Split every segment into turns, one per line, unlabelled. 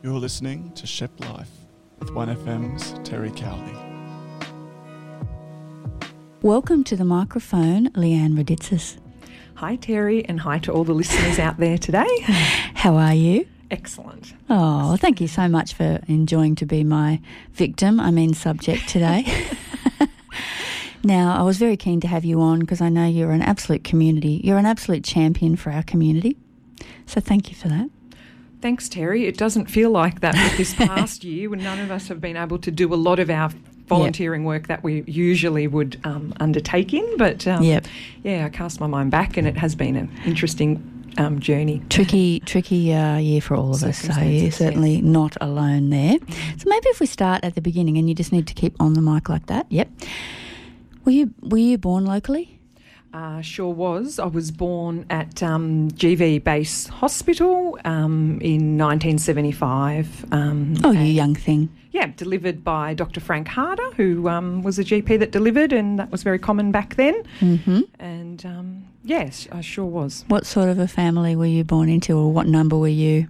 You're listening to Shepplife with 1FM's Terri Cowley.
Welcome to the microphone, Leanne Raditsas.
Hi, Terri, and hi to all the listeners out there today.
How are you?
Excellent.
Oh, thank you so much for enjoying to be my victim, I mean subject today. now, I was very keen to have you on because I know you're an absolute community, you're an absolute champion for our community. So thank you for that.
Thanks, Terri. It doesn't feel like that with this past year when none of us have been able to do a lot of our volunteering work that we usually would um, undertake in. But um,
Yep.
yeah, I cast my mind back and it has been an interesting um, journey.
Tricky, tricky uh, year for all of us. So you're certainly not alone there. So maybe if we start at the beginning, and you just need to keep on the mic like that. Yep. Were you were you born locally?
Uh, sure was. I was born at um, GV Base Hospital um, in 1975. Um,
Oh, you young thing.
Yeah, delivered by Dr. Frank Harder, who um, was a GP that delivered, and that was very common back then.
hmm
And um, yes, I sure was.
What sort of a family were you born into, or what number were you?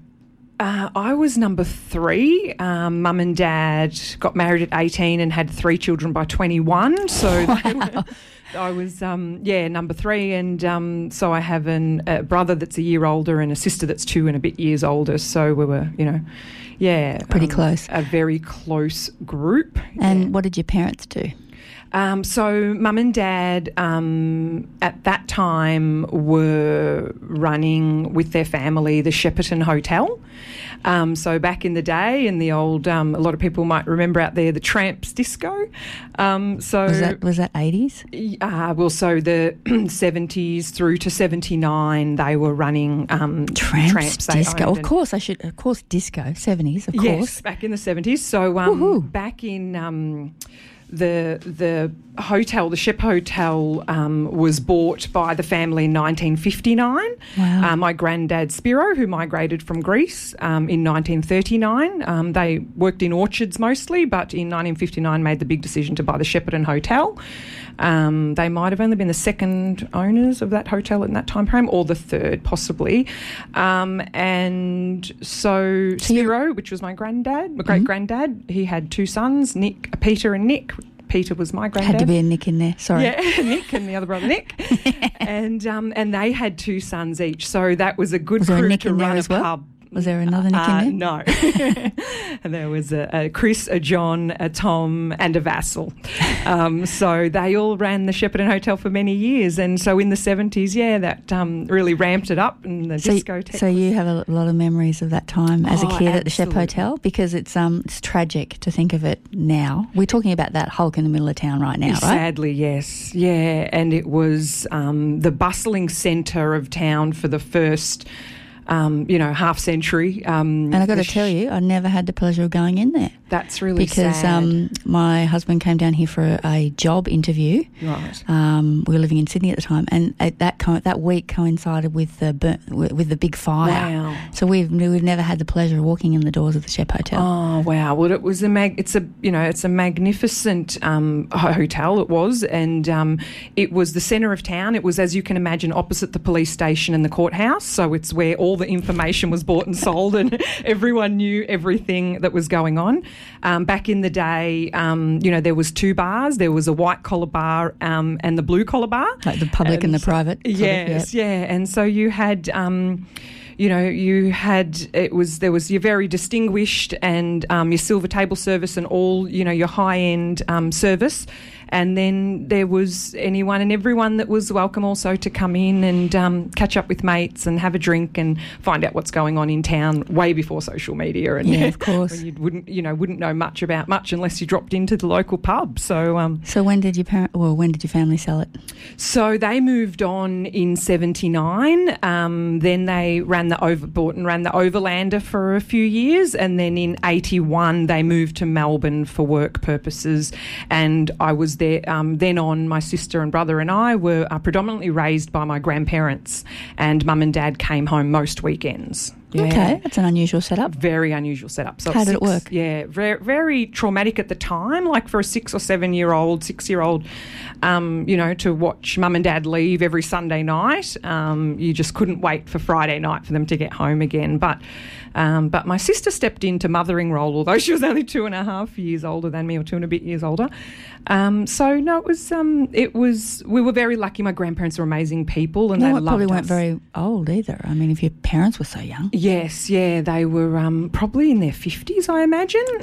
Uh, I was number three. Um, Mum and Dad got married at 18 and had three children by 21. So were, I was, um, yeah, number three. And um, so I have an, a brother that's a year older and a sister that's two and a bit years older. So we were, you know, yeah.
Pretty
um,
close.
A very close group.
And
yeah.
what did your parents do?
Um, so, mum and dad um, at that time were running with their family the Shepparton Hotel. Um, so, back in the day, in the old, um, a lot of people might remember out there the Tramps Disco. Um, so,
Was that was that eighties?
uh, well, so the 70s through to 79, they were running um,
Tramps,
They
disco. Of course, I should. Of course, disco. Seventies, of
Yes,
course.
back in the seventies. So um, back in um, the the hotel, the Shepp Hotel, um, was bought by the family in 1959.
Wow.
Uh, my granddad Spiro, who migrated from Greece um, in 1939, um, they worked in orchards mostly, but in 1959 made the big decision to buy the Shepparton Hotel. Um, they might have only been the second owners of that hotel in that time frame, or the third, possibly. Um, and so,
So
Spiro, which was my granddad, my great granddad, he had two sons, Nick, Peter, and Nick. Peter was my granddad.
Had to be a nick in there. Sorry.
Yeah, Nick and the other brother Nick, and um, and they had two sons each, so that was a good
Was
crew to run
as
a
well?
pub.
Was there another Nick
Uh, no, there was a, a Chris, a John, a Tom, and a Vassal. Um, so they all ran the Shepparton Hotel for many years, and so in the seventies, yeah, that um, really ramped it up, and the
So,
discotheque.
so you have a lot of memories of that time as a
Oh,
kid at the
Shepp.
Hotel because it's um it's tragic to think of it now. We're talking about that hulk in the middle of town right now, right?
Sadly, yes. Yeah, and it was um, the bustling centre of town for the first, um, you know, half century. Um,
And I've got to
sh-
tell you, I never had the pleasure of going in there
that's really
because
sad.
um, my husband came down here for a, job interview.
right.
Um, we were living in Sydney at the time, and at that co- that week coincided with the with with the big fire.
Wow.
So we've we've never had the pleasure of walking in the doors of the Shepp Hotel.
Oh wow! Well, it was a mag. It's a you know it's a magnificent um, hotel. It was, and um, it was the centre of town. It was, as you can imagine, opposite the police station and the courthouse. So it's where all the information was bought and sold, and everyone knew everything that was going on. Um, back in the day, um, you know, there was two bars. There was a white collar bar um, and the blue collar bar,
Like the public and the private
Yes, yeah, and so you had. Um, you know, you had it was there was your very distinguished and um, your silver table service and all you know your high end um, service, and then there was anyone and everyone that was welcome also to come in and um, catch up with mates and have a drink and find out what's going on in town way before social media and
Yeah, of course.
you wouldn't you know wouldn't know much about much unless you dropped into the local pub. So um,
So when did your parent? Well, when did your family sell it?
so they moved on in '79. Um, then they ran the over bought and ran the Overlander for a few years, and then in '81 they moved to Melbourne for work purposes. And I was there. Um, then on, my sister and brother and I were uh, predominantly raised by my grandparents, and mum and dad came home most weekends. Yeah.
Okay, that's an unusual setup.
Very unusual setup. So
How did it work?
Yeah, very, very traumatic at the time. Like for a six or seven year old, six year old, um, you know, to watch mum and dad leave every Sunday night. Um, you just couldn't wait for Friday night for them to get home again. But um, but my sister stepped into mothering role, although she was only two and a half years older than me, or two and a bit years older. Um, so no, it was um, it was we were very lucky. My grandparents were amazing people, and they
probably weren't
us.
very old either. I mean, if your parents were so young,
Yes, yeah, they were um, probably in their fifties, I imagine.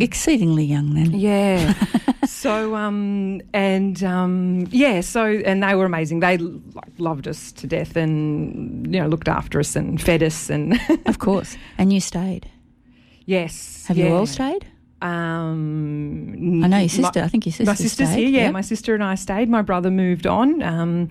exceedingly young then.
Yeah. so um and um yeah, so and they were amazing. They like loved us to death and you know looked after us and fed us and
Of course. And you stayed.
yes.
Have you all stayed?
Um
I know your
my-
sister. I think your sister.
my sister's
stayed.
here, yeah.
Yep.
My sister and I stayed. My brother moved on, um,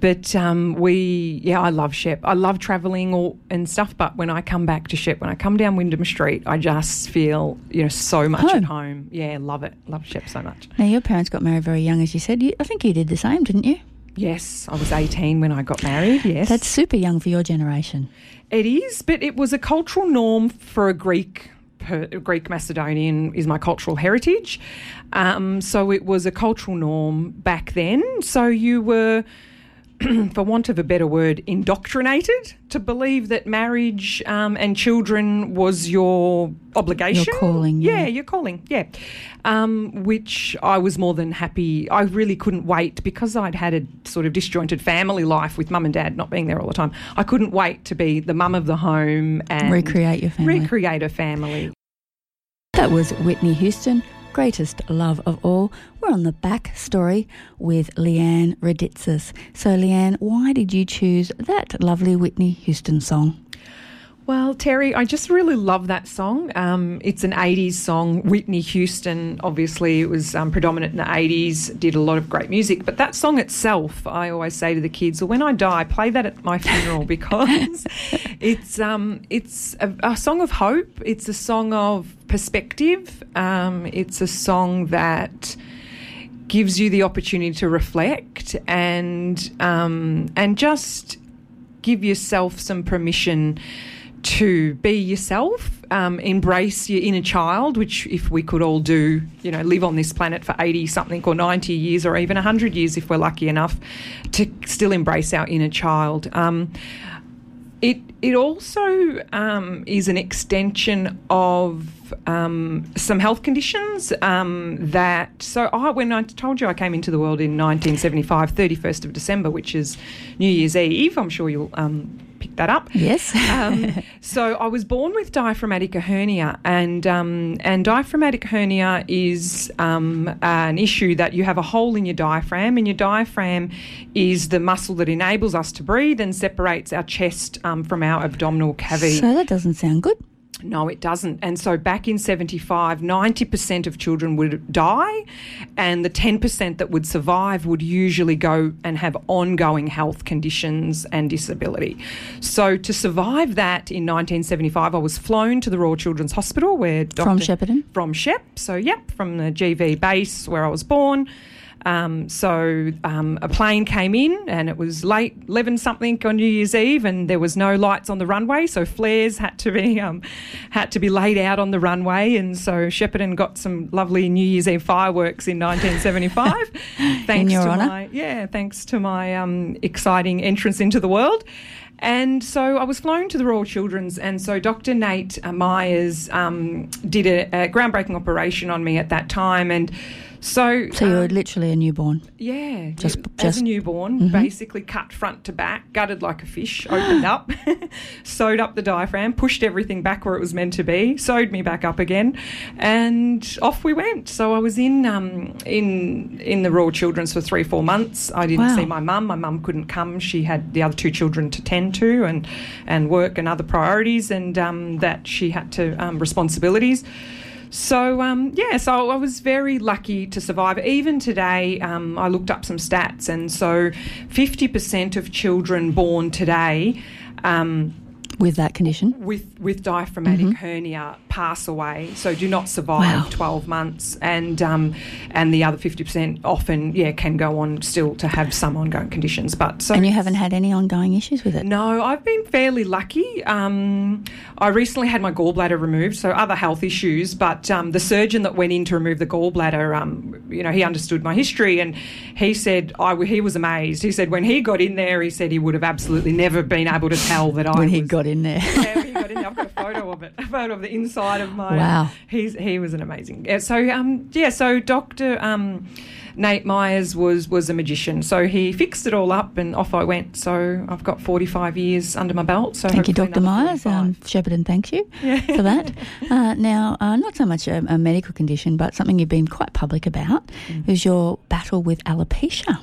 but um, we, yeah, I love Shepp. I love travelling or and stuff. But when I come back to Shepp, when I come down Wyndham Street, I just feel you know so much
Home.
at home. Yeah, love it. Love Shepp so much.
Now your parents got married very young, as you said. You, I think you did the same, didn't you?
Yes, I was 18 when I got married. Yes.
That's super young for your generation.
it is, but it was a cultural norm for a Greek per, Greek Macedonian is my cultural heritage. Um, so it was a cultural norm back then. So you were for want of a better word, indoctrinated to believe that marriage um, and children was your obligation.
Your calling, yeah.
Yeah, your calling, yeah. Um, which I was more than happy. I really couldn't wait because I'd had a sort of disjointed family life with mum and dad not being there all the time. I couldn't wait to be the mum of the home and
Recreate your family.
recreate a family.
That was Whitney Houston, greatest love of all. We're on the back story with Leanne Raditsas. So, Leanne, why did you choose that lovely Whitney Houston song?
Well, Terri, I just really love that song. Um, it's an 80s song. Whitney Houston, obviously, it was um, predominant in the 80s, did a lot of great music. But that song itself, I always say to the kids, well, when I die, play that at my funeral because it's, um, it's a, a song of hope. It's a song of perspective. Um, it's a song that gives you the opportunity to reflect and um, and just give yourself some permission to be yourself, um, embrace your inner child, which if we could all do, you know, live on this planet for 80 something or 90 years or even 100 years if we're lucky enough to still embrace our inner child. Um, it it also um, is an extension of um, some health conditions um, that. So I, when I told you I came into the world in 1975, 31st of December, which is New Year's Eve, I'm sure you'll um, pick that up.
Yes.
Um, so I was born with diaphragmatic hernia, and um, and diaphragmatic hernia is um, an issue that you have a hole in your diaphragm, and your diaphragm is the muscle that enables us to breathe and separates our chest um, from our abdominal cavity.
so, that doesn't sound good.
No, it doesn't. And so back in 75, 90% of children would die, and the 10% that would survive would usually go and have ongoing health conditions and disability. So to survive that in 1975, I was flown to the Royal Children's Hospital where Dr.
From Shepparton?
From Shepp. So, yep, from the GV base where I was born. Um, so um, a plane came in and it was late, 11 something on New Year's Eve, and there was no lights on the runway, so flares had to be um, had to be laid out on the runway, and so Shepparton got some lovely New Year's Eve fireworks in 1975. thanks
your
to
honour.
my yeah, thanks to my um, exciting entrance into the world. And so I was flown to the Royal Children's, and so Dr. Nate uh, Myers um, did a, a groundbreaking operation on me at that time, and so
So, you were
um,
literally a newborn.
yeah,
Just-
ju- as
just-
a newborn, basically cut front to back, gutted like a fish, opened up, sewed up the diaphragm, pushed everything back where it was meant to be, sewed me back up again, and off we went. So I was in um, in in the Royal Children's for three four months. I didn't
Wow.
see my mum. My mum couldn't come. She had the other two children to tend to, and and work and other priorities, and um, that she had to um, responsibilities. So um, yeah, so I was very lucky to survive. Even today, um, I looked up some stats, and so fifty percent of children born today. Um,
with that condition.
with with diaphragmatic hernia pass away, so do not survive
Mm-hmm. Wow.
twelve months, and um, and the other fifty percent often yeah can go on still to have some ongoing conditions, but so
And you haven't had any ongoing issues with it?
no, I've been fairly lucky. Um, I recently had my gallbladder removed, so other health issues. But um, the surgeon that went in to remove the gallbladder, um, you know, he understood my history, and he said I, he was amazed. He said when he got in there, he said he would have absolutely never been able to tell that I
When he
was-
got in there.
yeah, he got in there, I've got a photo of it, a photo of the inside of my.
Wow.
He's he was an amazing. yeah, So um yeah, so Doctor um. Nate Myers was was a magician, so he fixed it all up, and off I went. So I've got forty five years under my belt. So
Thank you, Dr. Myers.
45.
Um, Shepparton thanks you for that. Uh, now, uh, not so much a, a medical condition, but something you've been quite public about
Mm.
is your battle with alopecia.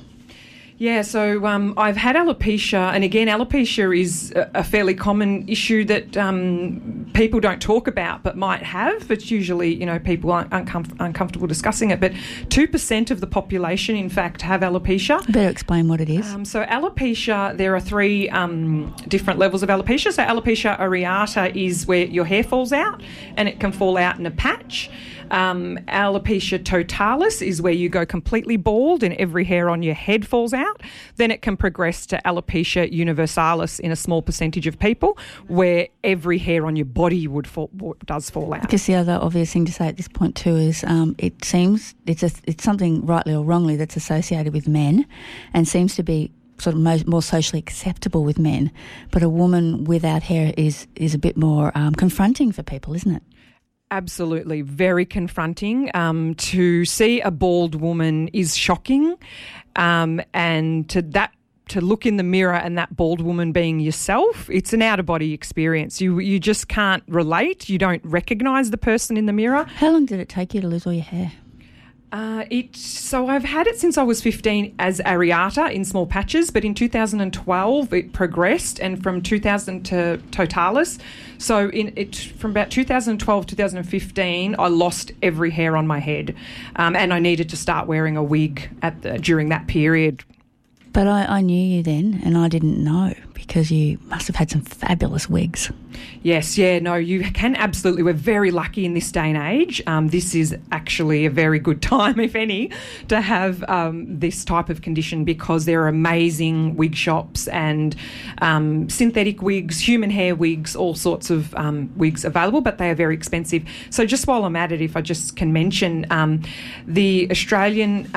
Yeah, so um, I've had alopecia, and again, alopecia is a, fairly common issue that um, people don't talk about but might have. It's usually, you know, people aren't uncomf- uncomfortable discussing it, but 2% of the population, in fact, have alopecia.
Better explain what it is.
Um, so alopecia, there are three um, different levels of alopecia. So alopecia areata is where your hair falls out, and it can fall out in a patch. Um, alopecia totalis is where you go completely bald and every hair on your head falls out. Then it can progress to alopecia universalis in a small percentage of people, where every hair on your body would fall, does fall out.
I guess the other obvious thing to say at this point too is um, it seems it's a, it's something rightly or wrongly that's associated with men, and seems to be sort of more socially acceptable with men. But a woman without hair is is a bit more um, confronting for people, isn't it?
Absolutely very confronting. Um, to see a bald woman is shocking, um, and to that to look in the mirror and that bald woman being yourself, it's an out of body experience. You you just can't relate. You don't recognise the person in the mirror.
How long did it take you to lose all your hair?
Uh, it so I've had it since I was 15 as areata in small patches, but in 2012 it progressed, and from 2000 to totalis. So in it from about 2012 2015, I lost every hair on my head, um, and I needed to start wearing a wig at the, during that period.
But I, I knew you then, and I didn't know because you must have had some fabulous wigs.
Yes, yeah, no, you can absolutely. We're very lucky in this day and age. Um, this is actually a very good time, if any, to have um, this type of condition because there are amazing wig shops and um, synthetic wigs, human hair wigs, all sorts of um, wigs available, but they are very expensive. So, just while I'm at it, if I just can mention um, the Australian.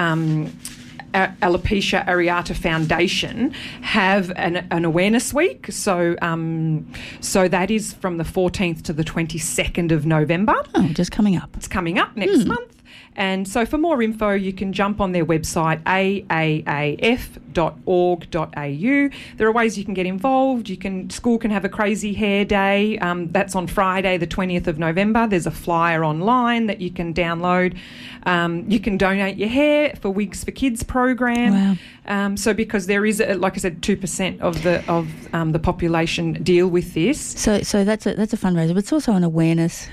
Alopecia Areata Foundation have an, an awareness week. So, um, so that is from the 14th to the 22nd of November.
Oh, just coming up.
It's coming up next month. And so, for more info, you can jump on their website, aaaf.org.au. There are ways you can get involved. You can school can have a crazy hair day. Um, that's on Friday, the 20th of November. There's a flyer online that you can download. Um, you can donate your hair for Wigs for Kids program.
Wow.
Um, so, because there is, a, like I said, two percent of the of um, the population deal with this.
So, so that's a that's a fundraiser, but it's also an awareness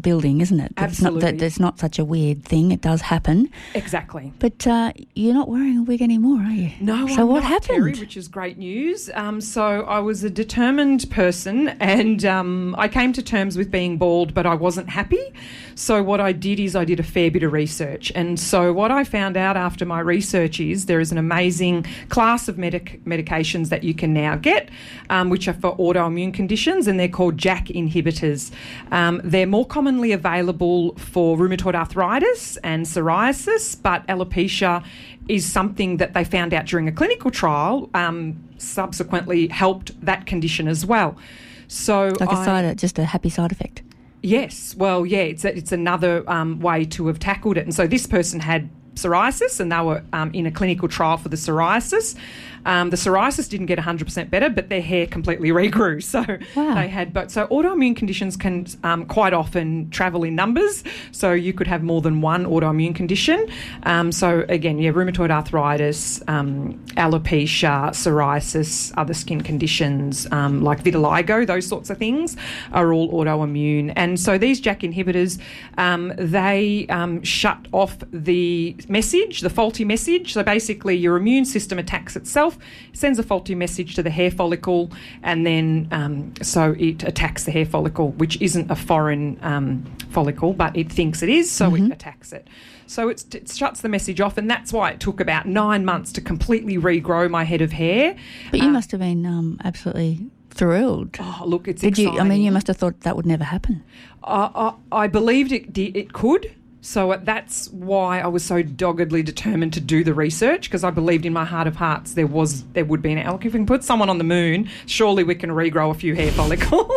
building, isn't it? It's not that
Absolutely.
it's not such a weird thing. It does happen,
Exactly.
but uh, you're not wearing a wig anymore, are you?
No,
So
I'm
what
not,
happened?
Terri, which is great news. Um, so I was a determined person, and um, I came to terms with being bald, but I wasn't happy. So what I did is I did a fair bit of research, and so what I found out after my research is there is an amazing class of medic- medications that you can now get, um, which are for autoimmune conditions, and they're called JAK inhibitors. Um, they're more commonly available for rheumatoid arthritis and psoriasis, but alopecia is something that they found out during a clinical trial, um, subsequently helped that condition as well. So
Like a
I-
side, just a happy side effect.
Yes, well, yeah, it's a, it's another um, way to have tackled it. And so this person had psoriasis, and they were um, in a clinical trial for the psoriasis. Um, the psoriasis didn't get 100% better, but their hair completely regrew. So
Wow.
they had, but so autoimmune conditions can um, quite often travel in numbers. So you could have more than one autoimmune condition. Um, so again, yeah, rheumatoid arthritis, um, alopecia, psoriasis, other skin conditions um, like vitiligo, those sorts of things are all autoimmune. And so these JAK inhibitors, um, they um, shut off the message, the faulty message. So basically, your immune system attacks itself itself, sends a faulty message to the hair follicle, and then um, so it attacks the hair follicle, which isn't a foreign um, follicle, but it thinks it is, so
Mm-hmm.
it attacks it. So it's, it shuts the message off, and that's why it took about nine months to completely regrow my head of hair.
But you must have been um, absolutely thrilled.
Oh, look, it's
Did you? I mean, you must have thought that would never happen.
I, I, I believed it it could. So that's why I was so doggedly determined to do the research because I believed in my heart of hearts there was there would be an elk. if we can put someone on the moon, surely we can regrow a few hair follicles.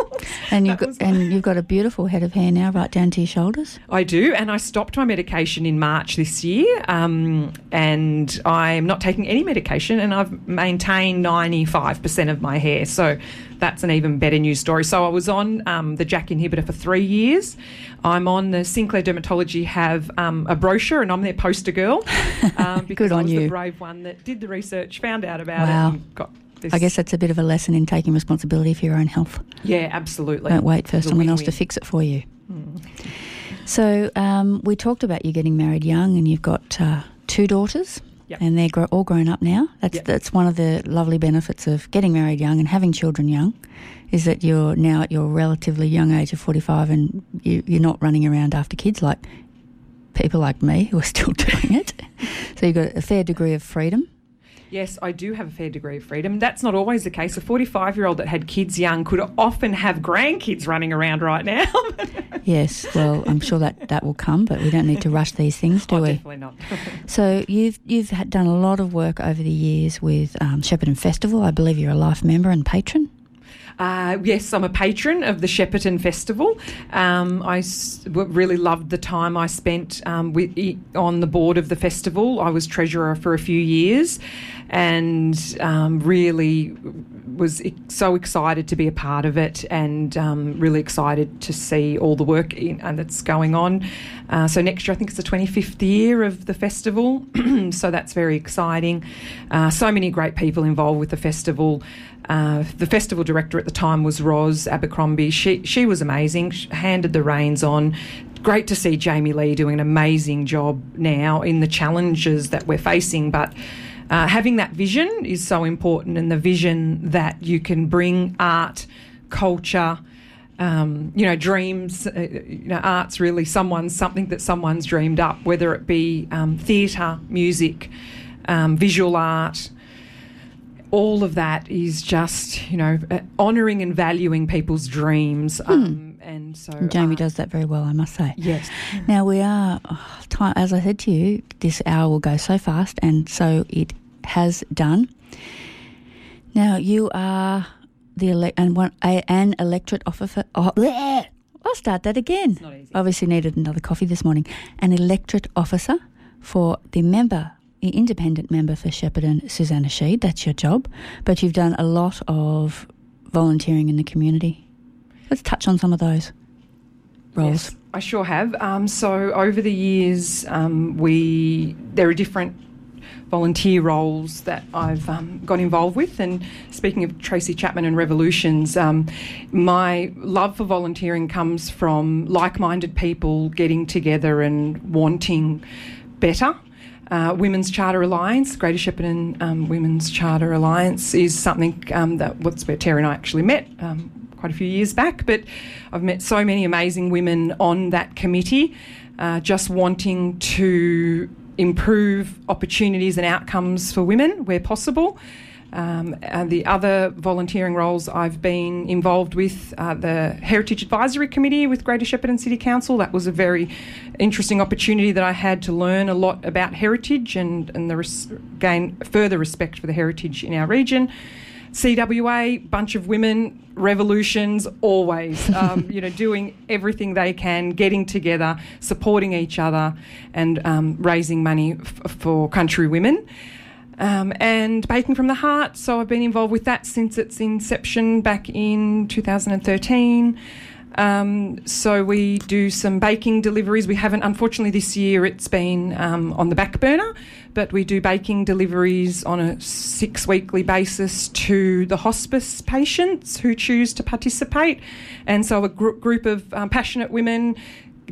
And you've got and you've got a beautiful head of hair now, right down to your shoulders.
I do, and I stopped my medication in March this year, um, and I'm not taking any medication, and I've maintained 95% of my hair. So that's an even better news story. So I was on um, the JAK inhibitor for three years. I'm on the Sinclair Dermatology have um, a brochure, and I'm their poster girl um, because I
on
was
you.
the brave one that did the research, found out about
Wow.
it, and got. This.
I guess that's a bit of a lesson in taking responsibility for your own health.
yeah, absolutely.
Don't wait for someone else to fix it for you. So um, we talked about you getting married young, and you've got uh, two daughters,
Yep.
and they're gro- all grown up now. That's
Yep.
that's one of the lovely benefits of getting married young and having children young, is that you're now at your relatively young age of forty five, and you, you're not running around after kids like people like me who are still doing it. so you've got a fair degree of freedom.
Yes, I do have a fair degree of freedom. That's not always the case. A 45 year old that had kids young could often have grandkids running around right now.
Yes, well, I'm sure that that will come, but we don't need to rush these things, do
oh,
we?
definitely not.
So you've you've had done a lot of work over the years with um, Shepparton Festival. I believe you're a life member and patron.
Uh, yes, I'm a patron of the Shepparton Festival. Um, I s- really loved the time I spent um, with, on the board of the festival. I was treasurer for a few years and um, really was so excited to be a part of it and um, really excited to see all the work in, uh, that's going on. Uh, so next year, I think it's the 25th year of the festival, so that's very exciting. Uh, so many great people involved with the festival. Uh, the festival director at the time was Roz Abercrombie. She she was amazing. She handed the reins on. Great to see Jamie Lee doing an amazing job now in the challenges that we're facing, but. Uh, having that vision is so important, and the vision that you can bring art, culture, um, you know, dreams. Uh, you know, art's really someone's something that someone's dreamed up, whether it be um, theatre, music, um, visual art. All of that is just, you know, uh, honouring and valuing people's dreams. Um, and so,
And Jamie
art-
does that very well, I must say.
Yes.
Now we are, oh, time, as I said to you, this hour will go so fast, and so it has done. Now you are the ele- and one a, an electorate officer. Oh, bleh. I'll start that again.
not easy.
Obviously needed another coffee this morning. An electorate officer for the member, the independent member for Shepparton, Suzanna Sheed. That's your job, but you've done a lot of volunteering in the community. Let's touch on some of those roles.
Yes, I sure have. Um, so over the years, um, we there are different volunteer roles that I've um, got involved with. And speaking of Tracy Chapman and revolutions, um, my love for volunteering comes from like-minded people getting together and wanting better. Uh, Women's Charter Alliance, Greater Shepparton um, Women's Charter Alliance, is something um, that what's where Terri and I actually met um, quite a few years back. But I've met so many amazing women on that committee, uh, just wanting to improve opportunities and outcomes for women where possible. Um, and the other volunteering roles I've been involved with uh, the Heritage Advisory Committee with Greater Shepparton City Council. That was a very interesting opportunity that I had to learn a lot about heritage and, and the res- gain further respect for the heritage in our region. CWA, bunch of women, revolutions, always, um, you know, doing everything they can, getting together, supporting each other, and um, raising money f- for country women. Um, and Baking from the Heart, so I've been involved with that since its inception back in 2013. Um, so we do some baking deliveries. We haven't, unfortunately, this year it's been um, on the back burner, but we do baking deliveries on a six weekly basis to the hospice patients who choose to participate. And so a gr- group of um, passionate women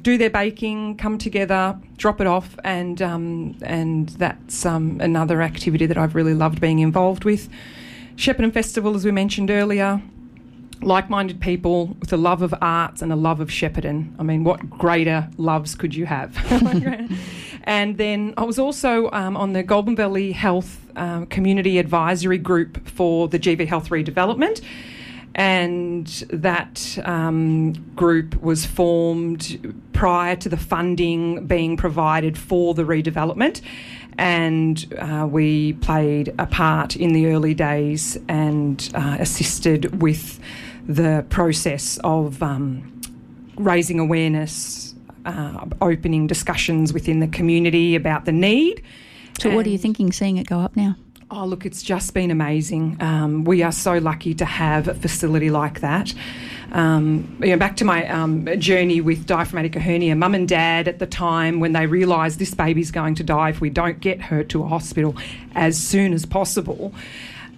do their baking, come together, drop it off, and um, and that's um, another activity that I've really loved being involved with. Shepparton Festival, as we mentioned earlier, like-minded people with a love of arts and a love of Shepparton. I mean, what greater loves could you have? and then I was also um, on the Goulburn Valley Health um, Community Advisory Group for the GV Health Redevelopment and that um, group was formed prior to the funding being provided for the redevelopment. And uh, we played a part in the early days and uh, assisted with the process of um, raising awareness, uh, opening discussions within the community about the need.
So, what are you thinking seeing it go up now?
Oh, look, it's just been amazing. Um, we are so lucky to have a facility like that. Um, you know, back to my um, journey with diaphragmatic hernia, mum and dad at the time, when they realised this baby's going to die if we don't get her to a hospital as soon as possible,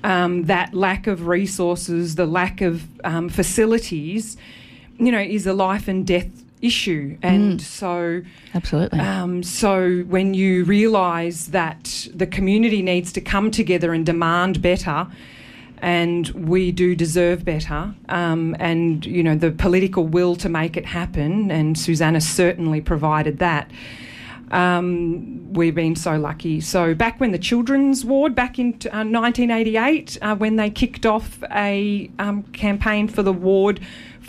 um, that lack of resources, the lack of um, facilities, you know, is a life and death issue. And mm. so,
absolutely.
Um, so when you realise that the community needs to come together and demand better. And we do deserve better, um, and you know the political will to make it happen. And Suzanna certainly provided that. Um, we've been so lucky. So back when the children's ward, back in uh, 1988, uh, when they kicked off a um, campaign for the ward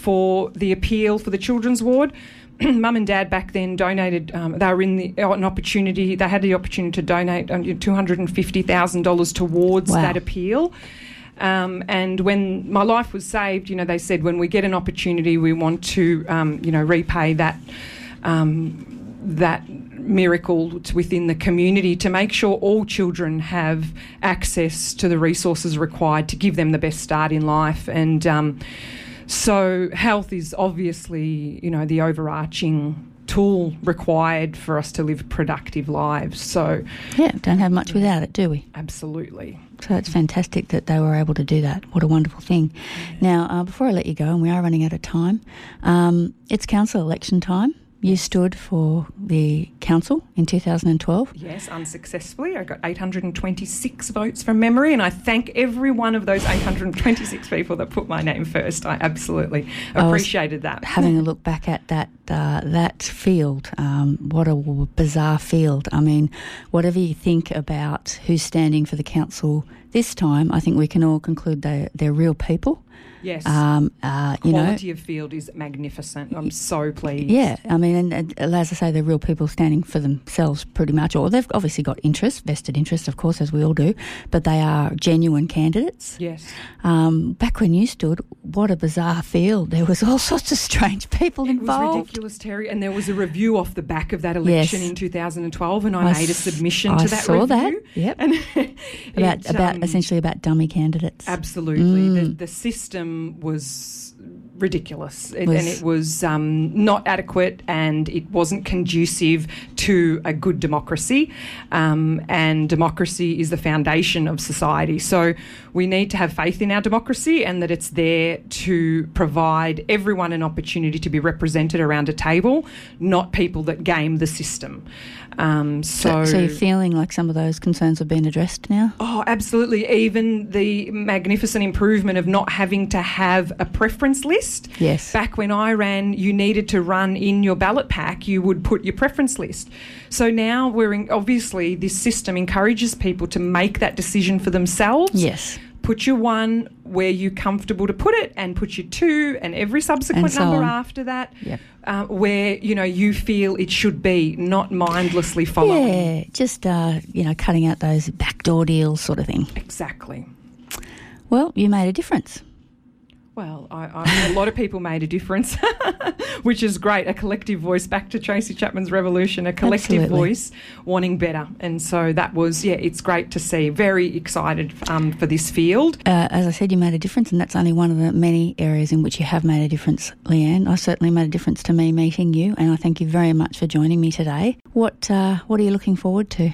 for the appeal for the children's ward. Mum and Dad back then donated. Um, they were in the uh, an opportunity. They had the opportunity to donate um, two hundred and fifty thousand dollars towards wow. that appeal. Um, and when my life was saved, you know, they said when we get an opportunity, we want to, um, you know, repay that um, that miracle within the community to make sure all children have access to the resources required to give them the best start in life. And um, so health is obviously, you know, the overarching tool required for us to live productive lives. So
yeah, don't have much without it, do we?
Absolutely.
So it's fantastic that they were able to do that. What a wonderful thing. Now, uh, before I let you go, and we are running out of time, um, it's council election time. You stood for the council in 2012?
Yes, unsuccessfully. I got 826 votes from memory, and I thank every one of those 826 people that put my name first. I absolutely appreciated that.
Having a look back at that uh, that field, um, what a bizarre field. I mean, whatever you think about who's standing for the council this time, I think we can all conclude they, they're real people.
Yes.
Um,
uh, you Quality know, of field is magnificent. I'm so pleased.
Yeah, I mean, and, and, as I say, they're real people standing for themselves pretty much, or they've obviously got interests, vested interests, of course, as we all do, but they are genuine candidates.
Yes.
Um, back when you stood, what a bizarre field. There was all sorts of strange people
it
involved.
It was ridiculous, Terri, and there was a review off the back of that election yes. in 2012, and I, I made a submission
s-
to that
saw
review.
that. Yep. And about it, about um, essentially about dummy candidates.
Absolutely. Mm. The, the system was ridiculous it, and it was um, not adequate and it wasn't conducive to a good democracy um, and democracy is the foundation of society so we need to have faith in our democracy and that it's there to provide everyone an opportunity to be represented around a table not people that game the system um, so,
so, so, you're feeling like some of those concerns have been addressed now?
Oh, absolutely. Even the magnificent improvement of not having to have a preference list.
Yes.
Back when I ran, you needed to run in your ballot pack. You would put your preference list. So now we're in, obviously this system encourages people to make that decision for themselves.
Yes
put your one where you're comfortable to put it and put your two and every subsequent
so
number
on.
after that
yep.
uh, where you know you feel it should be not mindlessly following
yeah just uh, you know cutting out those backdoor deals sort of thing
exactly
well you made a difference
well, I, I, a lot of people made a difference, which is great. A collective voice, back to Tracy Chapman's revolution, a collective
Absolutely.
voice wanting better. And so that was, yeah, it's great to see. Very excited um, for this field.
Uh, as I said, you made a difference, and that's only one of the many areas in which you have made a difference, Leanne. I certainly made a difference to me meeting you, and I thank you very much for joining me today. What, uh, what are you looking forward to?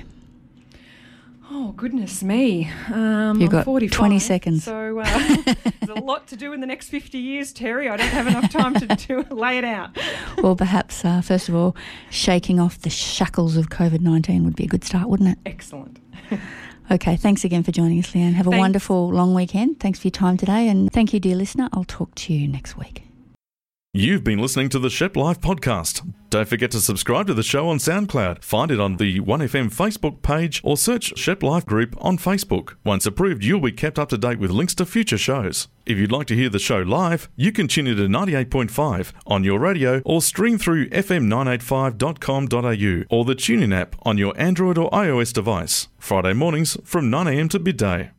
Oh goodness me! Um,
You've got
45,
20 seconds.
So uh, there's a lot to do in the next 50 years, Terri. I don't have enough time to do, lay it out.
Well, perhaps, uh, first of all, shaking off the shackles of COVID 19 would be a good start, wouldn't it?
Excellent.
Okay, thanks again for joining us, Leanne. Have a
Thanks.
wonderful long weekend. Thanks for your time today. And thank you, dear listener. I'll talk to you next week.
You've been listening to the Shepplife podcast. Don't forget to subscribe to the show on SoundCloud. Find it on the 1FM Facebook page or search Shepplife Group on Facebook. Once approved, you'll be kept up to date with links to future shows. If you'd like to hear the show live, you can tune in to 98.5 on your radio or stream through fm985.com.au or the TuneIn app on your Android or iOS device. Friday mornings from 9am to midday.